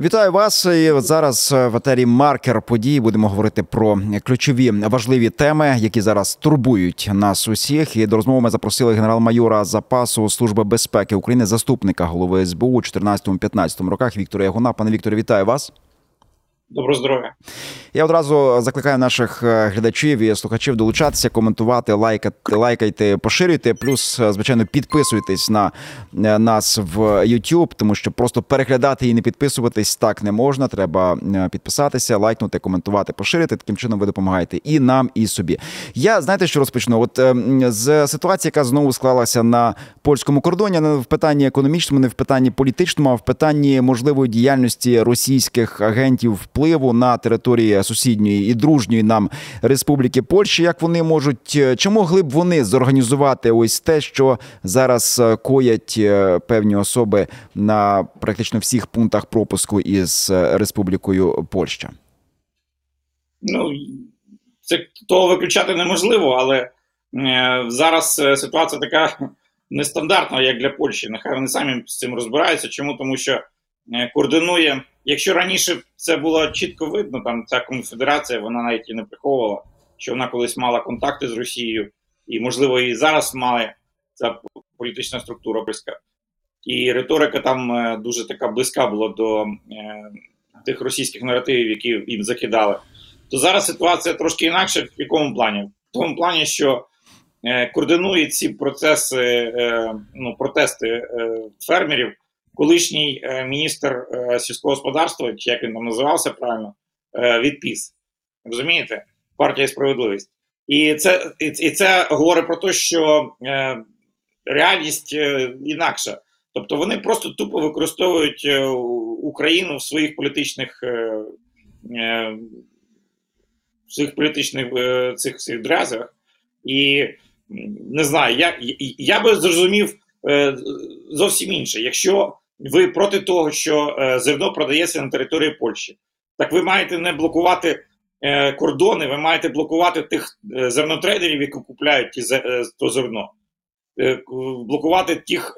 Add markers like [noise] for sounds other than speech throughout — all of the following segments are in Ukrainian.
Вітаю вас. І Зараз в етері маркер подій будемо говорити про ключові важливі теми, які зараз турбують нас усіх. І до розмови ми запросили генерал-майора запасу служби безпеки України, заступника голови СБУ у 2014-2015 роках. Віктора Ягуна. Пане Вікторе, вітаю вас. Доброго здоров'я. Я одразу закликаю наших е, глядачів і слухачів долучатися, коментувати, лайкати, лайкайте, поширюйте. Плюс, е, звичайно, підписуйтесь на е, нас в YouTube, тому що просто переглядати і не підписуватись так не можна. Треба підписатися, лайкнути, коментувати, поширити. Таким чином ви допомагаєте і нам, і собі. Я знаєте, що розпочну? От з ситуації, яка знову склалася на польському кордоні, не в питанні економічному, не в питанні політичному, а в питанні можливої діяльності російських агентів впливу на території сусідньої і дружньої нам республіки Польщі. Як вони можуть е, чи могли б вони зорганізувати ось те, що зараз е, коять е, певні особи на практично всіх пунктах пропуску із Республікою Польща? Ну це того виключати неможливо, але зараз ситуація така нестандартна, як для Польщі. Нехай вони самі з цим розбираються. Чому тому, що координує Якщо раніше це було чітко видно, там ця конфедерація вона навіть і не приховувала, що вона колись мала контакти з Росією, і, можливо, і зараз має ця політична структура близька. І риторика там е, дуже така близька була до е, тих російських наративів, які їм закидали. То зараз ситуація трошки інакша. В якому плані? В тому плані, що е, координує ці процеси, е, ну, протести е, фермерів колишній е, міністр е, сільського господарства, чи як він там називався правильно, е, відпіс. Розумієте? Партія справедливість. І це і, і це говорить про те, що е, реальність е, інакша. Тобто вони просто тупо використовують е, Україну в своїх політичних е, в своїх політичних е, цих цих дрязах. І не знаю, я, я би зрозумів е, зовсім інше. Якщо ви проти того, що е, зерно продається на території Польщі. Так ви маєте не блокувати е, кордони, ви маєте блокувати тих е, зернотрейдерів, які купляють ті, то зерно, блокувати тих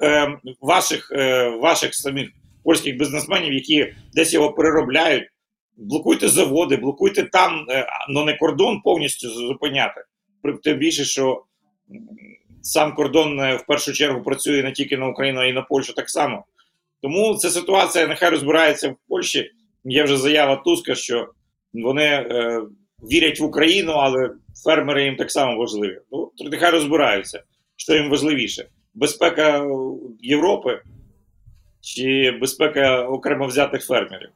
ваших ваших самих польських бізнесменів, які десь його переробляють. Блокуйте заводи, блокуйте там, але ну, не кордон повністю зупиняти. Тим більше, що сам кордон в першу чергу працює не тільки на Україну, а й на Польщу так само. Тому ця ситуація нехай розбирається в Польщі. Є вже заява Туска, що вони е, вірять в Україну, але фермери їм так само важливі. Ну, нехай розбираються, що їм важливіше: безпека Європи чи безпека окремо взятих фермерів.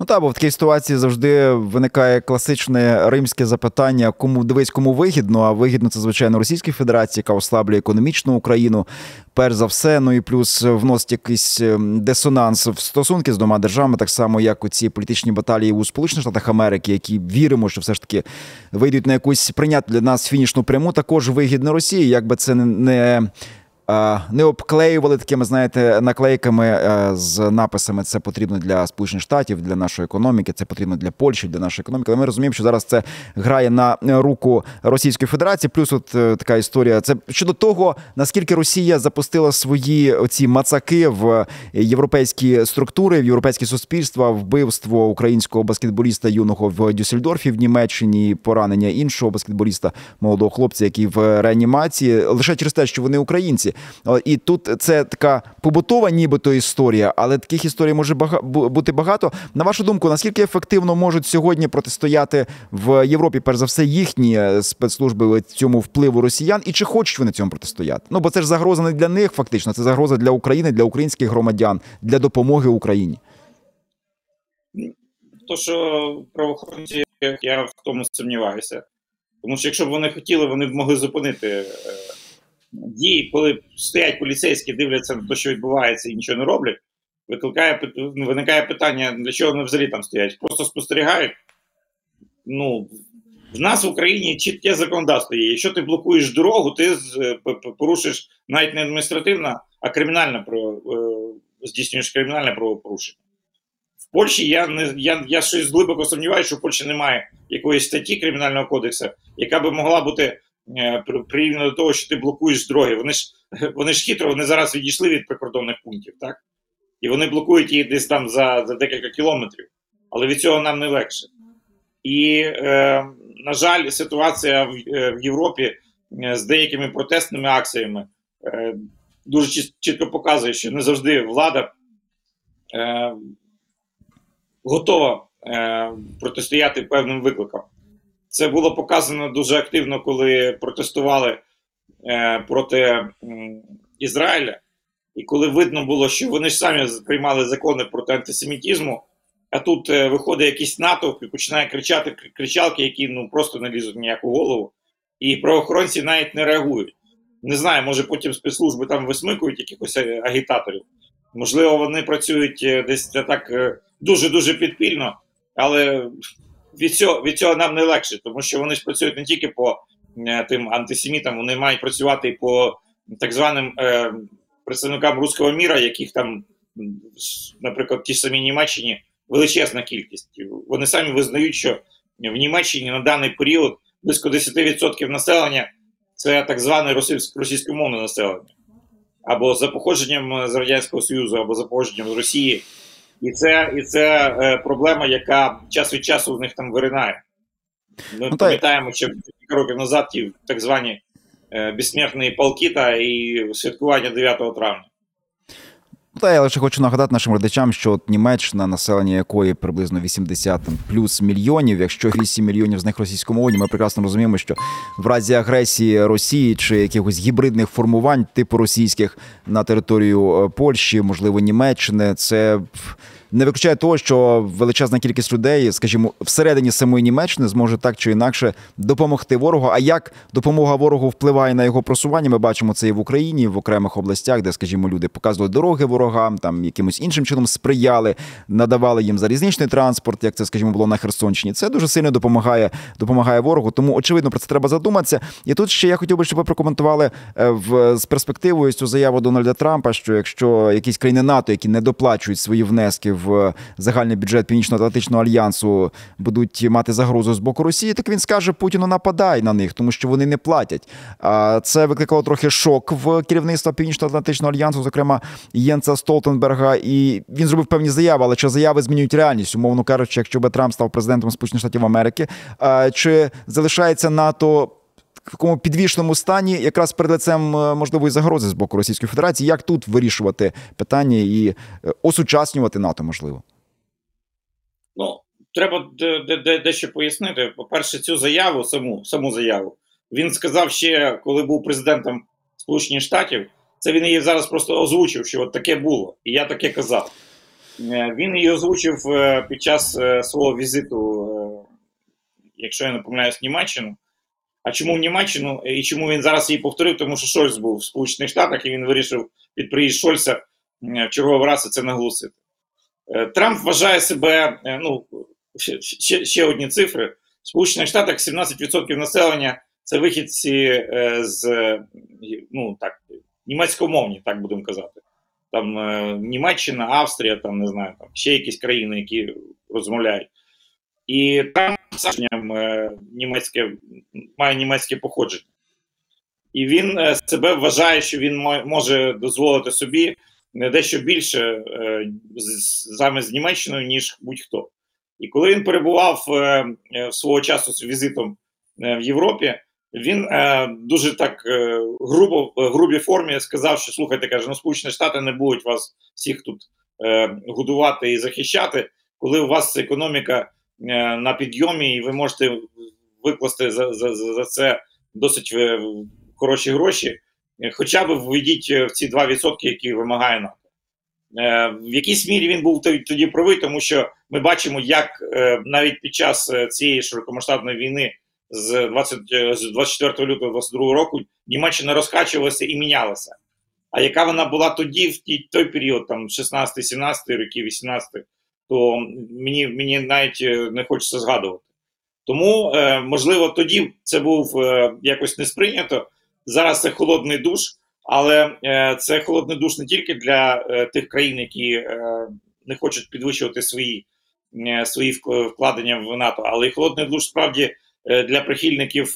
Ну так, бо в такій ситуації завжди виникає класичне римське запитання, кому дивись, кому вигідно, а вигідно це, звичайно, Російській Федерації, яка ослаблює економічну Україну, перш за все. Ну і плюс вносить якийсь ем, дисонанс в стосунки з двома державами, так само, як у ці політичні баталії у Сполучених Штатах Америки, які віримо, що все ж таки вийдуть на якусь прийнятну для нас фінішну пряму, також вигідно Росії, якби це не не обклеювали такими, знаєте, наклейками е, з написами Це потрібно для Сполучених Штатів, для нашої економіки, це потрібно для Польщі, для нашої економіки. Але ми розуміємо, що зараз це грає на руку Російської Федерації. Плюс, от е, така історія. Це щодо того, наскільки Росія запустила свої оці мацаки в європейські структури, в європейські суспільства, вбивство українського баскетболіста юного в Дюссельдорфі в Німеччині, поранення іншого баскетболіста, молодого хлопця, який в реанімації, лише через те, що вони українці. І тут це така побутова, нібито історія, але таких історій може бути багато. На вашу думку, наскільки ефективно можуть сьогодні протистояти в Європі, перш за все, їхні е, спецслужби цьому впливу росіян, і чи хочуть вони цьому протистояти? Ну бо це ж загроза не для них, фактично, це загроза для України, для українських громадян, для допомоги Україні. То, що правоохоронці, я в тому сумніваюся. Тому що якщо б вони хотіли, вони б могли зупинити е, дії, коли стоять поліцейські, дивляться на те, що відбувається і нічого не роблять, викликає виникає питання, для чого вони взагалі там стоять. Просто спостерігають. Ну, в нас в Україні чітке законодавство є. Якщо ти блокуєш дорогу, ти порушиш навіть не адміністративно, а кримінальне про е, здійснюєш кримінальне правопорушення. В Польщі я не я, я щось глибоко сумніваюся, що в Польщі немає якоїсь статті кримінального кодексу, яка би могла бути Е, прирівняно до того, що ти блокуєш дороги. Вони ж вони ж хитро, вони зараз відійшли від прикордонних пунктів, так? і вони блокують її десь там за, за декілька кілометрів. Але від цього нам не легше. І, е, на жаль, ситуація в, е, в Європі е, з деякими протестними акціями е, дуже чітко показує, що не завжди влада е, готова е, протистояти певним викликам. Це було показано дуже активно, коли протестували е, проти е, Ізраїля, і коли видно було, що вони ж самі приймали закони проти антисемітізму. А тут е, виходить якийсь натовп і починає кричати кричалки, які ну просто не лізуть ніяку голову. І правоохоронці навіть не реагують. Не знаю, може потім спецслужби там висмикують якихось е, агітаторів. Можливо, вони працюють е, десь так дуже-дуже підпільно, але від цього від цього нам не легше, тому що вони ж працюють не тільки по тим антисемітам, вони мають працювати і по так званим е, представникам руського міра, яких там, наприклад, ті самі Німеччині величезна кількість. Вони самі визнають, що в Німеччині на даний період близько 10% населення це так зване російськомовне населення, або за походженням з Радянського Союзу, або за походженням з Росії. І це і це е, проблема, яка час від часу в них там виринає. Ми ну, пам'ятаємо, що кілька років назад ті так звані е, безсмертні полки та і святкування 9 травня. Та я лише хочу нагадати нашим глядачам, що от Німеччина, населення якої приблизно 80 плюс мільйонів. Якщо 8 мільйонів з них російськомовні, ми прекрасно розуміємо, що в разі агресії Росії чи якихось гібридних формувань типу російських на територію е, Польщі, можливо, Німеччини, це не виключає того, що величезна кількість людей, скажімо, всередині самої Німеччини зможе так чи інакше допомогти ворогу. А як допомога ворогу впливає на його просування? Ми бачимо це і в Україні, в окремих областях, де, скажімо, люди показували дороги ворогам, там якимось іншим чином сприяли, надавали їм залізничний транспорт, як це, скажімо, було на Херсонщині. Це дуже сильно допомагає допомагає ворогу. Тому очевидно про це треба задуматися. І тут ще я хотів би, щоб ви прокоментували е, в з перспективою цю заяву Дональда Трампа, що якщо якісь країни НАТО, які не доплачують свої внески в загальний бюджет Північно-Атлантичного альянсу будуть мати загрозу з боку Росії, так він скаже Путіну нападай на них, тому що вони не платять. А це викликало трохи шок в керівництва Північно-Атлантичного альянсу, зокрема Єнца Столтенберга. І він зробив певні заяви, але чи заяви змінюють реальність, умовно кажучи, якщо би Трамп став президентом Сполучених Штатів Америки, чи залишається НАТО? В такому підвішеному стані, якраз перед лицем е, можливої загрози з боку Російської Федерації, як тут вирішувати питання і е, осучаснювати НАТО можливо? Ну треба дещо пояснити. По перше, цю заяву, саму саму заяву, він сказав ще, коли був президентом Сполучених Штатів. Це він її зараз просто озвучив, що от таке було, і я таке казав. Е, він її озвучив під час свого візиту, якщо я не помиляюсь, Німеччину. А чому в Німеччину і чому він зараз її повторив? Тому що Шольц був в Сполучених Штатах і він вирішив під приїзд Шольца в черговий раз це наголосити. Е, Трамп вважає себе, е, ну ще ще одні цифри. В Сполучених Штатах 17% населення це вихідці е, з ну так, німецькомовні, так будемо казати. Там Німеччина, Австрія, там не знаю, там ще якісь країни, які розмовляють. І там е, німецьке має німецьке походження. І він е, себе вважає, що він може дозволити собі дещо більше е, саме з Німеччиною, ніж будь-хто. І коли він перебував свого часу з візитом в Європі, він дуже так грубо в грубій формі сказав, що слухайте, каже, ну Сполучені Штати не будуть вас всіх тут годувати і захищати, коли у вас економіка Е, на підйомі, і ви можете викласти за за, за це досить е, хороші гроші. Е, хоча б введіть в ці 2%, які вимагає НАТО. В якійсь мірі він був тоді правий, тому що ми бачимо, як навіть під час цієї широкомасштабної війни з 20, з 24 лютого 22 року Німеччина розкачувалася і мінялася. А яка вона була тоді, в той період, там 16-17 роки, 18 то мені мені навіть е, не хочеться згадувати. Тому, е, можливо, тоді це був е, якось не сприйнято. Зараз це холодний душ, але це холодний душ не тільки для тих країн, які не хочуть підвищувати свої свої вкладення в НАТО, але й холодний душ справді для прихильників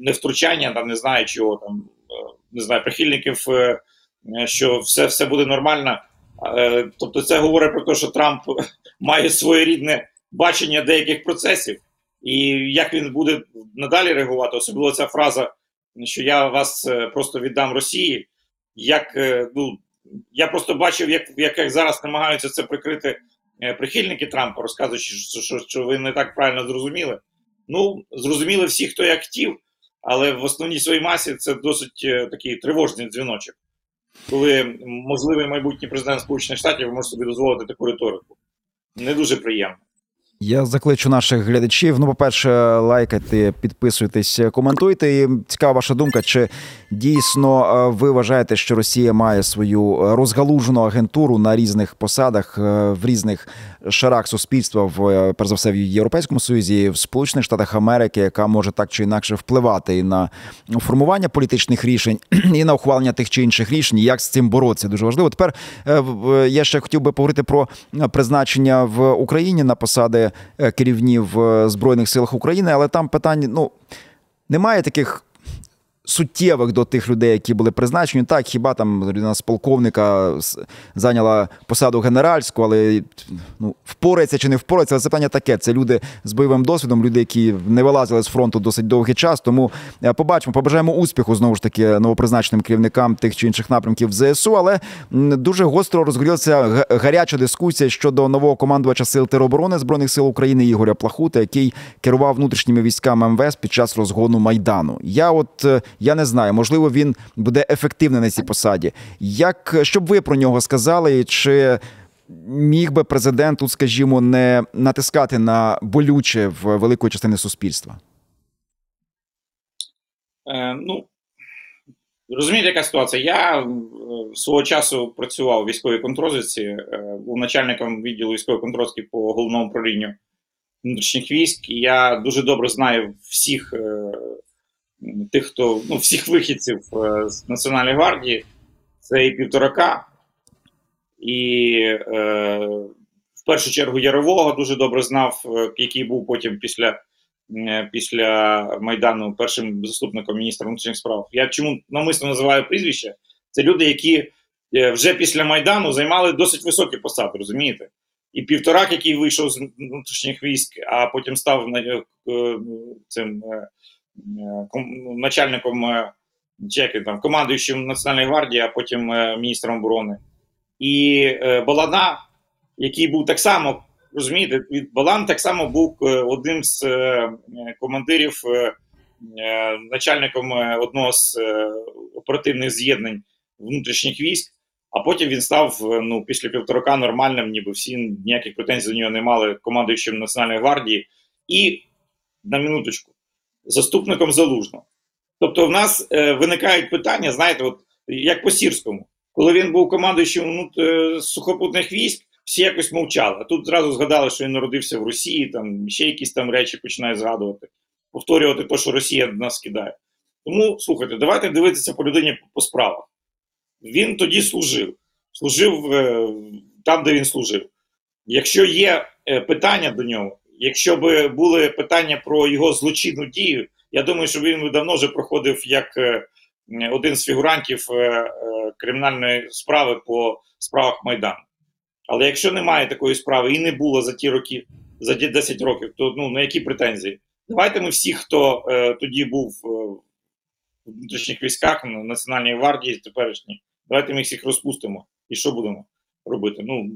невтручання, там не знаю чого там, не знаю, прихильників, що все, все буде нормально тобто, це говорить про те, що Трамп [laughs] має своєрідне бачення деяких процесів, і як він буде надалі реагувати, особливо ця фраза, що я вас е, просто віддам Росії. Як ну я просто бачив, як як зараз намагаються це прикрити прихильники Трампа, розказуючи, що, що, що ви не так правильно зрозуміли. Ну, зрозуміли всі, хто як хотів, але в основній своїй масі це досить такий тривожний дзвіночок коли можливий майбутній президент Сполучених Штатів може собі дозволити таку риторику. Не дуже приємно. Я закличу наших глядачів. Ну, по-перше, лайкайте, підписуйтесь, коментуйте. І Цікава ваша думка, чи дійсно е, ви вважаєте, що Росія має свою розгалужену агентуру на різних посадах е, в різних шарах суспільства, в е, перш за все в Європейському Союзі, в Сполучених Штатах Америки, яка може так чи інакше впливати і на формування політичних рішень, [clears throat] і на ухвалення тих чи інших рішень, як з цим боротися, дуже важливо. Тепер я ще хотів би поговорити про призначення в Україні на посади. Е, керівні в е, Збройних силах України, але там питання ну немає таких суттєвих до тих людей, які були призначені. Так, хіба там людина з полковника зайняла посаду генеральську, але ну, впорається чи не впорається, але це питання таке. Це люди з бойовим досвідом, люди, які не вилазили з фронту досить довгий час. Тому е, побачимо, побажаємо успіху знову ж таки новопризначеним керівникам тих чи інших напрямків ЗСУ. Але дуже гостро розгорілася гаряча дискусія щодо нового командувача сил тероборони збройних сил України Ігоря Плахута, який керував внутрішніми військами МВС під час розгону майдану. Я от е, я не знаю, можливо, він буде ефективний на цій посаді. Як щоб ви про нього сказали, чи міг би президент тут, скажімо, не натискати на болюче в великої частини суспільства? Е, ну розумієте, яка ситуація? Я е, свого часу працював у військовій контрозвідці, е, був начальником відділу військової контрозвідки по головному управлінню внутрішніх військ. І я дуже добре знаю всіх е, тих, хто ну, всіх вихідців е, з Національної гвардії, це і півторака, і е, в першу чергу Ярового дуже добре знав, е, який був потім після е, після Майдану першим заступником міністра внутрішніх справ. Я чому навмисно називаю прізвище? Це люди, які вже після Майдану займали досить високі посади, розумієте? І півторак, який вийшов з внутрішніх військ, а потім став цим Е, начальником е, чи там командуючим Національної гвардії, а потім е, міністром оборони. І Балана, який був так само, розумієте, Балан так само був одним з командирів, начальником одного з оперативних з'єднань внутрішніх військ. А потім він став ну, після півторака нормальним, ніби всі ніяких претензій до нього не мали командуючим Національної гвардії. І на минуточку, заступником залужного. Тобто, в нас е, виникають питання, знаєте, от як по сірському, коли він був командуючим ну, е, сухопутних військ, всі якось мовчали. А тут зразу згадали, що він народився в Росії, там ще якісь там речі починають згадувати, повторювати те, що Росія нас кидає. Тому слухайте, давайте дивитися по людині по справах. Він тоді служив, служив е, там, де він служив. Якщо є е, питання до нього, Якщо б були питання про його злочинну дію, я думаю, що він давно вже проходив як е, один з фігурантів е, е, кримінальної справи по справах Майдану. Але якщо немає такої справи і не було за ті роки, за ті 10 років, то ну на які претензії? Давайте ми всі, хто е, тоді був в внутрішніх військах, на Національній гвардії теперішній, давайте ми всіх розпустимо. І що будемо робити? Ну,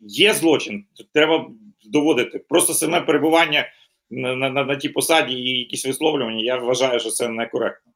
є злочин, треба доводити. Просто саме перебування на, на, на, на тій посаді і якісь висловлювання, я вважаю, що це некоректно.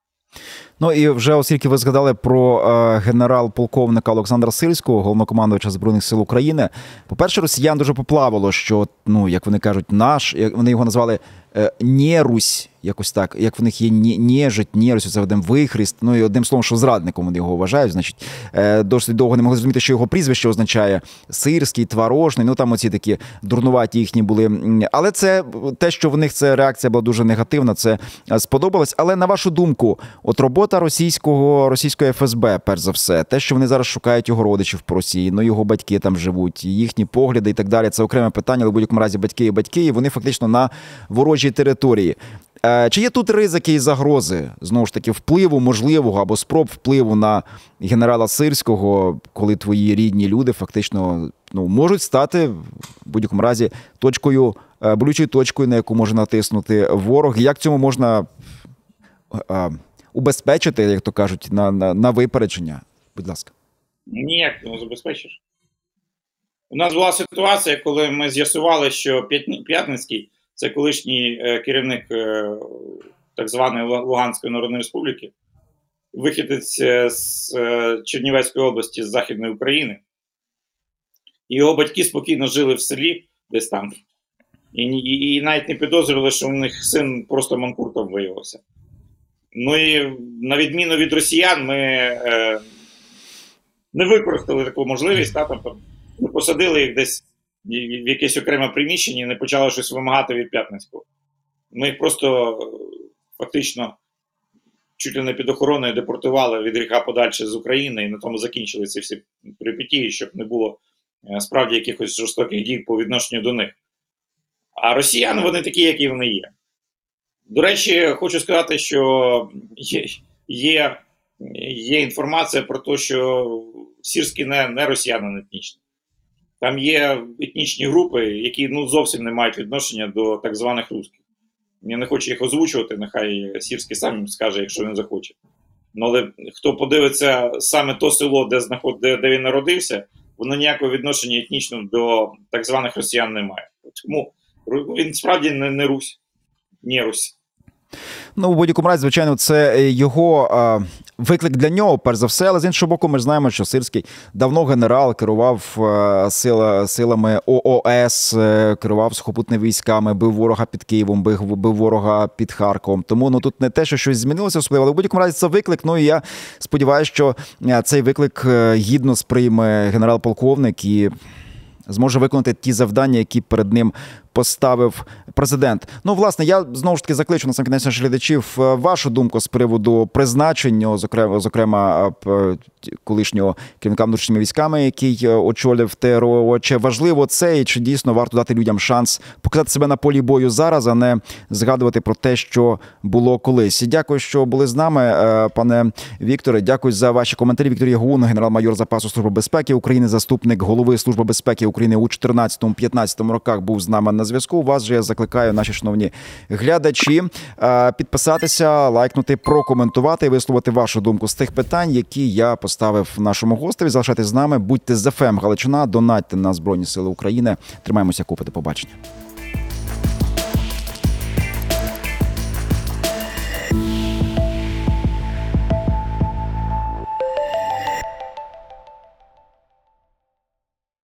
Ну і вже оскільки ви згадали про е, генерал-полковника Олександра Сильського, головнокомандувача збройних сил України. По перше, росіян дуже поплавило, що ну як вони кажуть, наш як вони його назвали е, Нерусь якось так, як в них є нежить, нєрось, це один вихріст. Ну і одним словом, що зрадником вони його вважають. Значить, е, досить довго не могли зрозуміти, що його прізвище означає сирський, творожний. Ну там оці такі дурнуваті їхні були. Але це те, що в них це реакція була дуже негативна. Це сподобалось. Але на вашу думку, от робота російського російської ФСБ, перш за все, те, що вони зараз шукають його родичів по Росії, ну його батьки там живуть, їхні погляди і так далі. Це окреме питання, але в будь-якому разі батьки і батьки, і вони фактично на ворожій території. Е, Чи є тут ризики і загрози знову ж таки впливу можливого або спроб впливу на генерала Сирського, коли твої рідні люди фактично ну можуть стати в будь-якому разі точкою е, болючою точкою, на яку може натиснути ворог? Як цьому можна е, убезпечити, як то кажуть, на, на, на випередження? Будь ласка. Ніяк не забезпечиш. У нас була ситуація, коли ми з'ясували, що П'ятницький це колишній е, керівник е, так званої Луганської Народної Республіки, вихідець е, з Чернівецької області з Західної України. І його батьки спокійно жили в селі десь там. І, і, і навіть не підозрювали, що у них син просто манкуртом виявився. Ну і на відміну від росіян, ми е, не використали таку можливість, та, тобто не посадили їх десь в якесь окреме приміщення і не почали щось вимагати від П'ятницького. Ми їх просто е, фактично чуть ли не під охороною депортували від гріха подальше з України, і на тому закінчили ці всі перипетії, щоб не було е, справді якихось жорстоких дій по відношенню до них. А росіяни вони такі, які вони є. До речі, хочу сказати, що є, є, є інформація про те, що Сірський не, не росіянин етнічний. Там є етнічні групи, які ну, зовсім не мають відношення до так званих русських. Я не хочу їх озвучувати, нехай Сірський сам скаже, якщо він захоче. Ну, але хто подивиться саме то село, де, знаход... де, де він народився, воно ніякого відношення етнічного до так званих росіян не має. Тому він справді не, не Русь, не Русь. Ну, в будь-якому разі, звичайно, це е, його е, виклик для нього, перш за все. Але з іншого боку, ми ж знаємо, що Сирський давно генерал керував е, сила, силами ООС, е, керував сухопутними військами, бив ворога під Києвом, бив, бив ворога під Харковом. Тому ну тут не те, що щось змінилося особливо, але в будь-якому разі це виклик. Ну і я сподіваюся, що е, цей виклик е, гідно сприйме генерал-полковник і зможе виконати ті завдання, які перед ним поставив президент. Ну, власне, я знову ж таки закличу на сам кінець глядачів е, вашу думку з приводу призначення, зокрема, зокрема е, колишнього керівника внутрішніми військами, який е, очолив ТРО. Чи важливо це і чи дійсно варто дати людям шанс показати себе на полі бою зараз, а не згадувати про те, що було колись. І Дякую, що були з нами, пане Вікторе. Дякую за ваші коментарі. Віктор Ягун, генерал-майор запасу служби безпеки України, заступник голови служби безпеки України у 14-15 роках, був з нами на зв'язку. Вас же я закликаю, наші шановні глядачі, е, підписатися, лайкнути, прокоментувати і висловити вашу думку з тих питань, які я поставив нашому гостеві. Залишайтесь з нами, будьте з FM Галичина, донатьте на Збройні Сили України. Тримаємося купи. До побачення.